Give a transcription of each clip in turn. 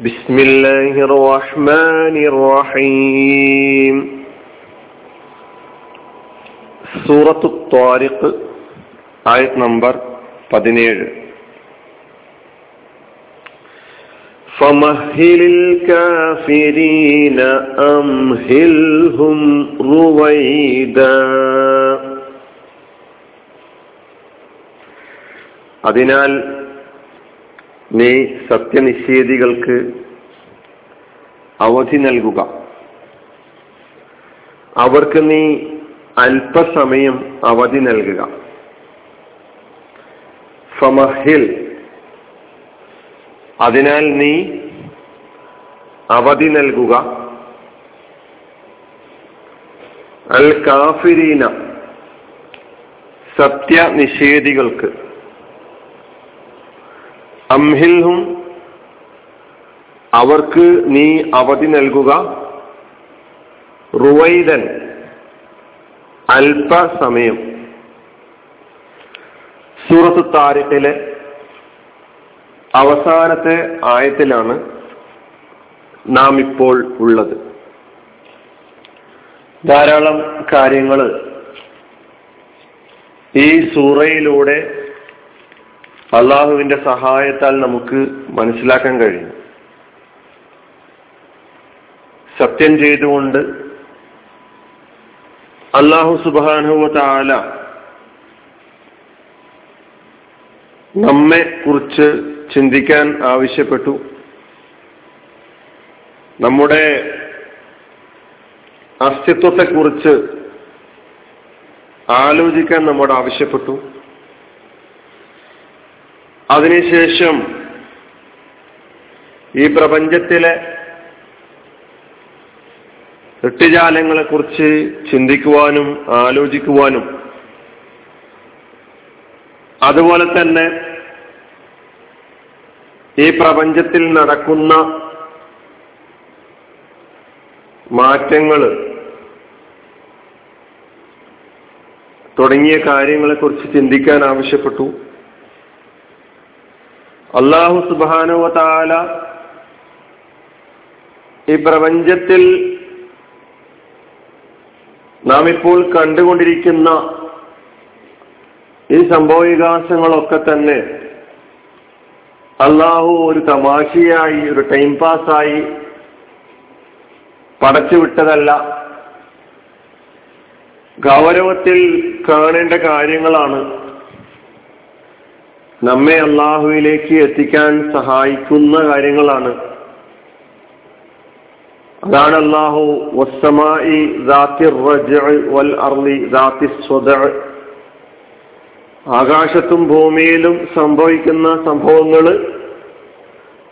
بسم الله الرحمن الرحيم സൂറത്തു ത്വാരിഖ് ആയത് നമ്പർ പതിനേഴ് فمهل الكافرين أمهلهم رويدا അതിനാൽ നീ സത്യനിഷേധികൾക്ക് അവധി നൽകുക. അവർക്ക് നീ അല്പസമയം അവധി നൽകുക. ഫമഹിൽ. അതിനാൽ നീ അവധി നൽകുക. അൽ കാഫിരീന സത്യനിഷേധികൾക്ക്. അംഹിൽഹും അവർക്ക് നീ അവധി നൽകുക. റുവൈദൻ അല്പസമയം. സൂറത്ത് താരിഖിലെ അവസാനത്തെ ആയത്തിലാണ് നാം ഇപ്പോൾ ഉള്ളത്. ധാരാളം കാര്യങ്ങൾ ഈ സൂറയിലൂടെ അള്ളാഹുവിന്റെ സഹായത്താൽ നമുക്ക് മനസ്സിലാക്കാൻ കഴിയും. സത്യം ചെയ്തുകൊണ്ട് അള്ളാഹു സുബാനുവ നമ്മെ കുറിച്ച് ചിന്തിക്കാൻ ആവശ്യപ്പെട്ടു. നമ്മുടെ അസ്തിത്വത്തെക്കുറിച്ച് ആലോചിക്കാൻ നമ്മോട് ആവശ്യപ്പെട്ടു. അതിനുശേഷം ഈ പ്രപഞ്ചത്തിലെ കുറിച്ച് ചിന്തിക്കുവാനും ആലോചിക്കുവാനും അതുപോലെ തന്നെ ഈ പ്രപഞ്ചത്തിൽ നടക്കുന്ന മാറ്റങ്ങൾ തുടങ്ങിയ കാര്യങ്ങളെ കുറിച്ച് ചിന്തിക്കാൻ ആവശ്യപ്പെട്ടു. അള്ളാഹു സുബാനുവ ഈ പ്രപഞ്ചത്തിൽ നാം ഇപ്പോൾ കണ്ടുകൊണ്ടിരിക്കുന്ന ഈ സംഭവവികാസങ്ങളൊക്കെ തന്നെ അള്ളാഹു ഒരു തമാശയായി ഒരു ടൈം പാസ്സായി പടച്ചുവിട്ടതല്ല ഗൗരവത്തിൽ കാണേണ്ട കാര്യങ്ങളാണ് നമ്മെ അള്ളാഹുവിലേക്ക് എത്തിക്കാൻ സഹായിക്കുന്ന കാര്യങ്ങളാണ്. അതാണ് അള്ളാഹു വസ്സമായി വൽ ആകാശത്തും ഭൂമിയിലും സംഭവിക്കുന്ന സംഭവങ്ങൾ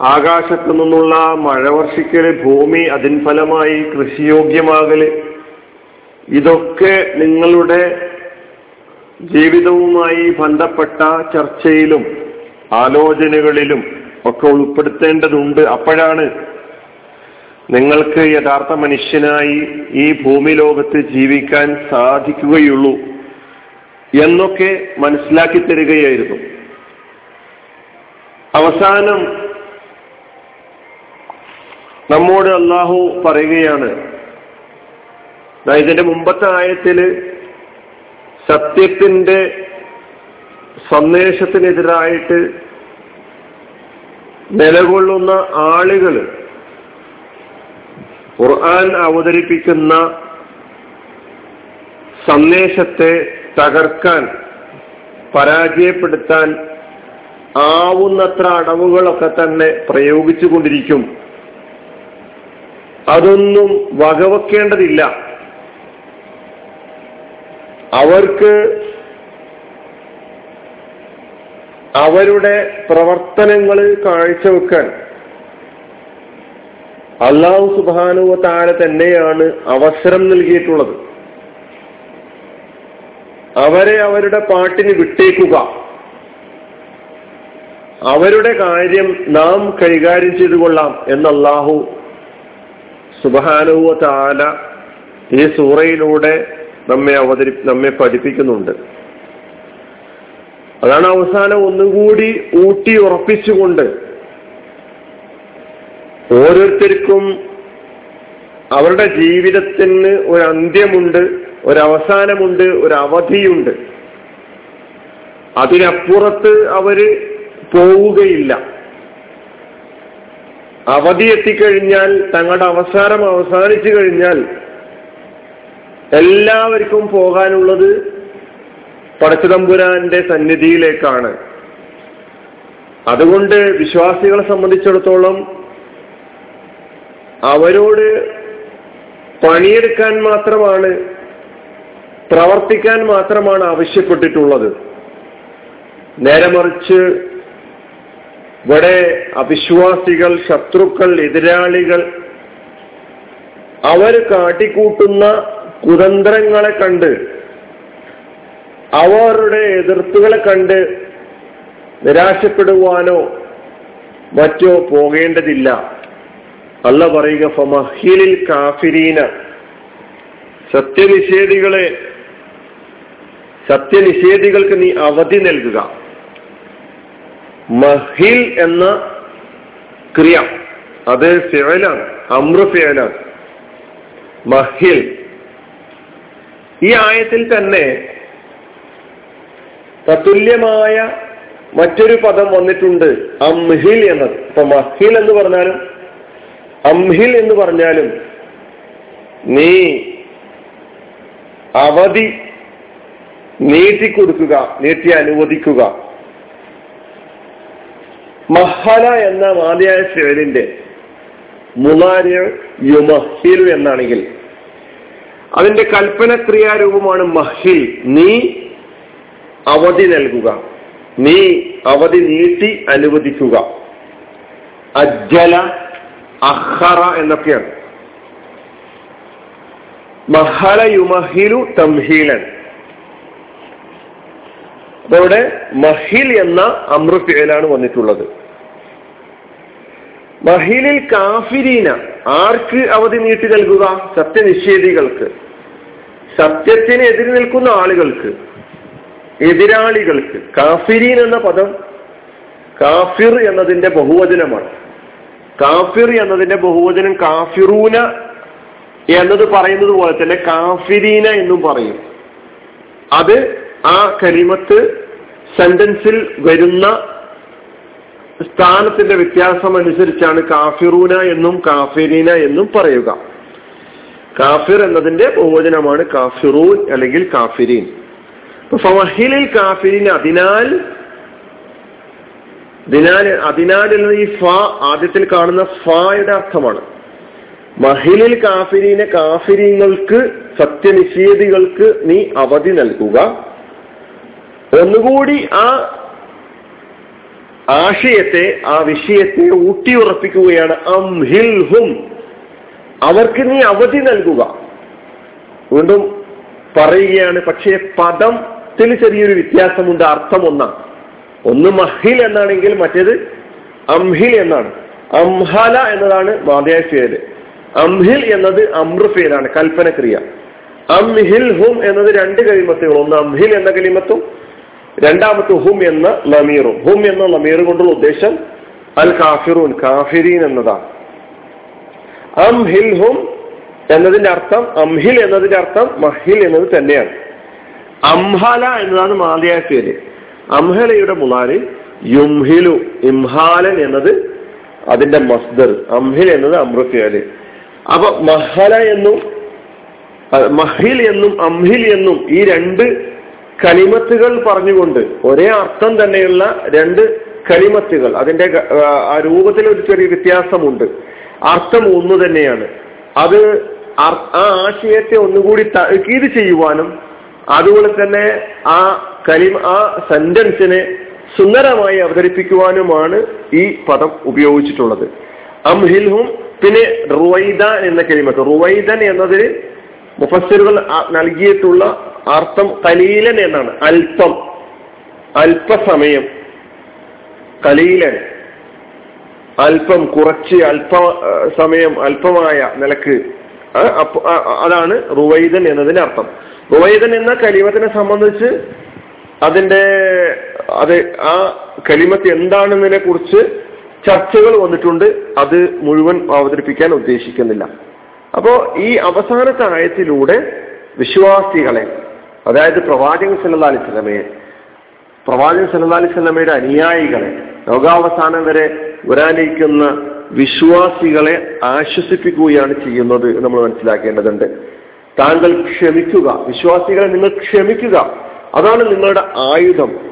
ആകാശത്തു നിന്നുള്ള മഴ വർഷിക്കൽ ഭൂമി അതിൻ ഫലമായി കൃഷിയോഗ്യമാകൽ ഇതൊക്കെ നിങ്ങളുടെ ജീവിതവുമായി ബന്ധപ്പെട്ട ചർച്ചയിലും ആലോചനകളിലും ഒക്കെ ഉൾപ്പെടുത്തേണ്ടതുണ്ട്. അപ്പോഴാണ് നിങ്ങൾക്ക് യഥാർത്ഥ മനുഷ്യനായി ഈ ഭൂമി ലോകത്ത് ജീവിക്കാൻ സാധിക്കുകയുള്ളൂ എന്നൊക്കെ മനസ്സിലാക്കി തരികയായിരുന്നു. അവസാനം നമ്മോട് അള്ളാഹു പറയുകയാണ്. ഇതിന്റെ മുമ്പത്തെ ആയത്തിൽ സത്യത്തിന്റെ സന്ദേശത്തിനെതിരായിട്ട് നിലകൊള്ളുന്ന ആളുകൾ ഖുർആൻ അവതരിപ്പിക്കുന്ന സന്ദേശത്തെ തകർക്കാൻ പരാജയപ്പെടുത്താൻ ആവുന്നത്ര അടവുകളൊക്കെ തന്നെ പ്രയോഗിച്ചു പ്രയോഗിച്ചുകൊണ്ടിരിക്കും. അതൊന്നും വകവെക്കേണ്ടതില്ല. അവർക്ക് അവരുടെ പ്രവർത്തനങ്ങൾ കാഴ്ചവെക്കാൻ അള്ളാഹു സുബാനുവ താര തന്നെയാണ് അവസരം നൽകിയിട്ടുള്ളത്. അവരെ അവരുടെ പാട്ടിന് വിട്ടേക്കുക. അവരുടെ കാര്യം നാം കൈകാര്യം ചെയ്തു കൊള്ളാം എന്ന് അള്ളാഹു സുബാനുവ താല ഈ സൂറയിലൂടെ നമ്മെ അവതരി നമ്മെ പഠിപ്പിക്കുന്നുണ്ട്. അതാണ് അവസാനം ഒന്നുകൂടി ഊട്ടി ഉറപ്പിച്ചുകൊണ്ട് ഓരോരുത്തർക്കും അവരുടെ ജീവിതത്തിന് ഒരു അന്ത്യമുണ്ട് ഒരവസാനമുണ്ട് ഒരു അവധിയുണ്ട് അതിനപ്പുറത്ത് അവർ പോവുകയില്ല. അവധി എത്തിക്കഴിഞ്ഞാൽ തങ്ങളുടെ അവസാനം അവസാനിച്ചു കഴിഞ്ഞാൽ എല്ലാവർക്കും പോകാനുള്ളത് പടച്ചുതമ്പുരാന്റെ സന്നിധിയിലേക്കാണ്. അതുകൊണ്ട് വിശ്വാസികളെ സംബന്ധിച്ചിടത്തോളം അവരോട് പണിയെടുക്കാൻ മാത്രമാണ് പ്രവർത്തിക്കാൻ മാത്രമാണ് ആവശ്യപ്പെട്ടിട്ടുള്ളത്. നേരെ മറിച്ച് ഇവിടെ അവിശ്വാസികൾ ശത്രുക്കൾ എതിരാളികൾ അവർ കാട്ടിക്കൂട്ടുന്ന കുതന്ത്രങ്ങളെ കണ്ട് അവരുടെ എതിർപ്പുകളെ കണ്ട് നിരാശപ്പെടുവാനോ മറ്റോ പോകേണ്ടതില്ല. അല്ല പറയുക ഫമഹിലിൽ കാഫിരീന സത്യനിഷേധികളെ സത്യനിഷേധികൾക്ക് നീ അവധി നൽകുക. മഹിൽ എന്ന ക്രിയ അത് ഫേലാണ് അമ്ര മഹിൽ ഈ ആയത്തിൽ തന്നെ തത്തുല്യമായ മറ്റൊരു പദം വന്നിട്ടുണ്ട് അംഹിൽ എന്നത്. ഇപ്പൊ മഹിൽ എന്ന് പറഞ്ഞാലും അംഹിൽ എന്ന് പറഞ്ഞാലും നീ അവധി നീട്ടിക്കൊടുക്കുക നീട്ടി അനുവദിക്കുക മഹല എന്ന മാതിയായ ഫേലിന്റെ മുലാരി യുമഹിലു എന്നാണെങ്കിൽ അതിന്റെ കൽപ്പന ക്രിയാരൂപമാണ് മഹി നീ അവധി നൽകുക. നീ അവധി നീട്ടി അനുവദിക്കുക. അജ്ജല അഹറ എന്നൊക്കെയാണ്. മഹല യുമഹിലു തംഹീലൻ. അതവിടെ മഹിൽ എന്ന അമൃഫിലാണ് വന്നിട്ടുള്ളത്. മഹിലിൽ കാഫിരീന. ആർക്ക് അവധി നീട്ടി നൽകുക? സത്യനിഷേധികൾക്ക്. സത്യത്തിന് എതിരി നിൽക്കുന്ന ആളുകൾക്ക് എതിരാളികൾക്ക് കാഫിരീൻ എന്ന പദം കാഫിർ എന്നതിന്റെ ബഹുവചനമാണ്. കാഫിർ എന്നതിന്റെ ബഹുവചനം കാഫിറൂന എന്നത് പറയുന്നത് പോലെ തന്നെ കാഫിരീന എന്നും പറയും. അത് ആ കലിമത്ത് സെന്റൻസിൽ വരുന്ന സ്ഥാനത്തിന്റെ വ്യത്യാസം അനുസരിച്ചാണ് കാഫിറൂന എന്നും കാഫിരീന എന്നും പറയുക. കാഫിർ എന്നതിന്റെ ബഹുവചനമാണ് കാഫിറൂൻ അല്ലെങ്കിൽ കാഫിരീൻ. ഫവഹിലിൽ കാഫിരീൻ അതിനാൽ അതിനാൽ അതിനാൽ എന്നത് ഈ ഫ ആദ്യത്തിൽ കാണുന്ന ഫായുടെ അർത്ഥമാണ്. മഹിലിൽ കാഫിരീനെ കാഫിരീങ്ങൾക്ക് സത്യനിഷേധികൾക്ക് നീ അവധി നൽകുക. ഒന്നുകൂടി ആ ആശയത്തെ ആ വിഷയത്തെ ഊട്ടിയുറപ്പിക്കുകയാണ് അംഹിൽ ഹും അവർക്ക് നീ അവധി നൽകുക. വീണ്ടും പറയുകയാണ് പക്ഷേ പദത്തിൽ ചെറിയൊരു വ്യത്യാസമുണ്ട് അർത്ഥം ഒന്നാണ്. ഒന്ന് മഹിൽ എന്നാണെങ്കിൽ മറ്റേത് അംഹിൽ എന്നാണ്. അംഹല എന്നതാണ് മാതയായ പേര്. അംഹിൽ എന്നത് കൽപ്പന കൽപ്പനക്രിയ. അംഹിൽ ഹും എന്നത് രണ്ട് കഴിമത്തുകൾ ഒന്ന് അംഹിൽ എന്ന കലിമത്തും രണ്ടാമത്തെ ഹും എന്ന ലമീറും. ഹും എന്ന ലമീർ കൊണ്ടുള്ള ഉദ്ദേശം അൽ കാഫിറൂൻ കാഫിരീൻ എന്നതാണ്. അംഹിൽ ഹും എന്നതിന്റെ അർത്ഥം അംഹിൽ എന്നതിന്റെ അർത്ഥം മഹിൽ എന്നത് തന്നെയാണ്. അംഹല എന്നതാണ് മാതിയായ പേര്. അംഹലയുടെ മുലാരി യുംഹിലു ഇംഹാലൻ എന്നത് അതിന്റെ മസ്ദർ. അംഹിൽ എന്നത് അമൃത്യാൽ. അപ്പൊ മഹല എന്നും മഹിൽ എന്നും അംഹിൽ എന്നും ഈ രണ്ട് കലിമത്തുകൾ പറഞ്ഞുകൊണ്ട് ഒരേ അർത്ഥം തന്നെയുള്ള രണ്ട് കലിമത്തുകൾ. അതിന്റെ ആ രൂപത്തിൽ ഒരു ചെറിയ വ്യത്യാസമുണ്ട്. അർത്ഥം ഒന്ന് തന്നെയാണ്. അത് ആ ആശയത്തെ ഒന്നുകൂടി തകീത് ചെയ്യുവാനും അതുപോലെ തന്നെ ആ കലിം ആ സെന്റൻസിനെ സുന്ദരമായി അവതരിപ്പിക്കുവാനുമാണ് ഈ പദം ഉപയോഗിച്ചിട്ടുള്ളത്. അംഹിൽഹും പിന്നെ റുവൈദ എന്ന കലിമത്ത്. റുവൈദൻ എന്നതിന് മുഫസ്സിറുകൾ നൽകിയിട്ടുള്ള അർത്ഥം കലീലൻ എന്നാണ്. അല്പം അല്പസമയം കലീലൻ. അല്പം കുറച്ച് അല്പ സമയം അല്പമായ നിലയ്ക്ക് അതാണ് റുവൈദൻ എന്നതിന്റെ അർത്ഥം. റുവൈദൻ എന്ന കലിമത്തിനെ സംബന്ധിച്ച് അതിന്റെ അത് ആ കലിമത്ത് എന്താണെന്നതിനെ കുറിച്ച് ചർച്ചകൾ വന്നിട്ടുണ്ട്. അത് മുഴുവൻ അവതരിപ്പിക്കാൻ ഉദ്ദേശിക്കുന്നില്ല. അപ്പോ ഈ അവസാനത്തെ ആയത്തിലൂടെ വിശ്വാസികളെ അതായത് പ്രവാചകൻ സല്ലാ അലൈഹി സ്വലമയെ പ്രവാചകൻ സല്ലാ അലിസ്ലമയുടെ അനുയായികളെ ലോകാവസാനം വരെ വരാനിരിക്കുന്ന വിശ്വാസികളെ ആശ്വസിപ്പിക്കുകയാണ് ചെയ്യുന്നത് നമ്മൾ മനസ്സിലാക്കേണ്ടതുണ്ട്. താങ്കൾ ക്ഷമിക്കുക. വിശ്വാസികളെ നിങ്ങൾ ക്ഷമിക്കുക. അതാണ് നിങ്ങളുടെ ആയുധം.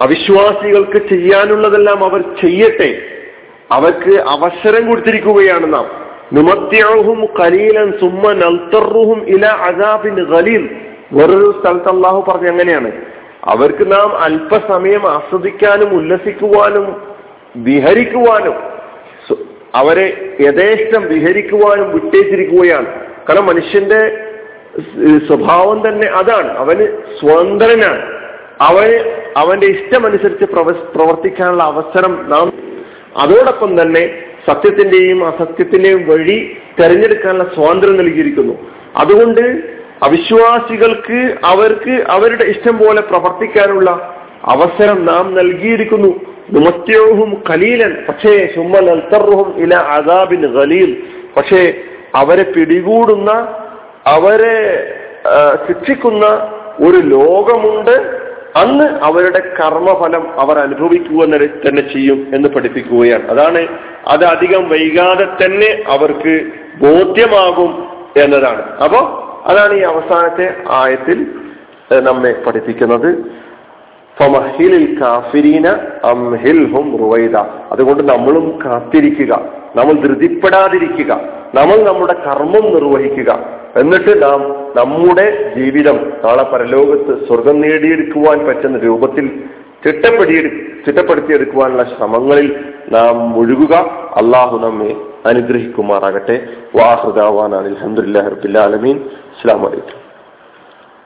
അവിശ്വാസികൾക്ക് ചെയ്യാനുള്ളതെല്ലാം അവർ ചെയ്യട്ടെ. അവർക്ക് അവസരം കൊടുത്തിരിക്കുകയാണ് നാം. നുമത്യാഹും കലീലൻ സുമ്മ നൽത്തറുഹും ഇല അജാബിൻ ഖലീൽ. വേറൊരു സ്ഥലത്ത് അള്ളാഹു പറഞ്ഞ അങ്ങനെയാണ്. അവർക്ക് നാം അല്പസമയം ആസ്വദിക്കാനും ഉല്ലസിക്കുവാനും വിഹരിക്കുവാനും അവരെ യഥേഷ്ടം വിഹരിക്കുവാനും വിട്ടേച്ചിരിക്കുകയാണ്. കാരണം മനുഷ്യന്റെ സ്വഭാവം തന്നെ അതാണ്. അവന് സ്വതന്ത്രനാണ്. അവന് അവന്റെ ഇഷ്ടമനുസരിച്ച് പ്രവർത്തിക്കാനുള്ള അവസരം നാം അതോടൊപ്പം തന്നെ സത്യത്തിന്റെയും അസത്യത്തിന്റെയും വഴി തെരഞ്ഞെടുക്കാനുള്ള സ്വാതന്ത്ര്യം നൽകിയിരിക്കുന്നു. അതുകൊണ്ട് അവിശ്വാസികൾക്ക് അവർക്ക് അവരുടെ ഇഷ്ടം പോലെ പ്രവർത്തിക്കാനുള്ള അവസരം നാം നൽകിയിരിക്കുന്നു. നുമത്യോഹും ഖലീലൻ. പക്ഷേ സുമ്മൽ ഇല അദാബിൻ ഖലീൽ. പക്ഷേ അവരെ പിടികൂടുന്ന അവരെ ശിക്ഷിക്കുന്ന ഒരു ലോകമുണ്ട്. അന്ന് അവരുടെ കർമ്മഫലം അവർ അനുഭവിക്കുക തന്നെ ചെയ്യും എന്ന് പഠിപ്പിക്കുകയാണ്. അതാണ് അത് അധികം വൈകാതെ തന്നെ അവർക്ക് ബോധ്യമാകും എന്നതാണ്. അപ്പോ അതാണ് ഈ അവസാനത്തെ ആയത്തിൽ നമ്മെ പഠിപ്പിക്കുന്നത്. കാഫിരീന റുവൈദ. അതുകൊണ്ട് നമ്മളും കാത്തിരിക്കുക. നമ്മൾ ധൃതിപ്പെടാതിരിക്കുക. നമ്മൾ നമ്മുടെ കർമ്മം നിർവഹിക്കുക. എന്നിട്ട് നാം നമ്മുടെ ജീവിതം നാളെ പരലോകത്ത് സ്വർഗം നേടിയെടുക്കുവാൻ പറ്റുന്ന രൂപത്തിൽ ചിട്ടപ്പെടുത്തി ചിട്ടപ്പെടുത്തിയെടുക്കുവാനുള്ള ശ്രമങ്ങളിൽ നാം മുഴുകുക. അള്ളാഹു നമ്മെ അനുഗ്രഹിക്കുമാറാകട്ടെ. വാഹൃദാവാനാണ് അലഹമുല്ലാ റബിൻ അസ്സാം വലൈക്കും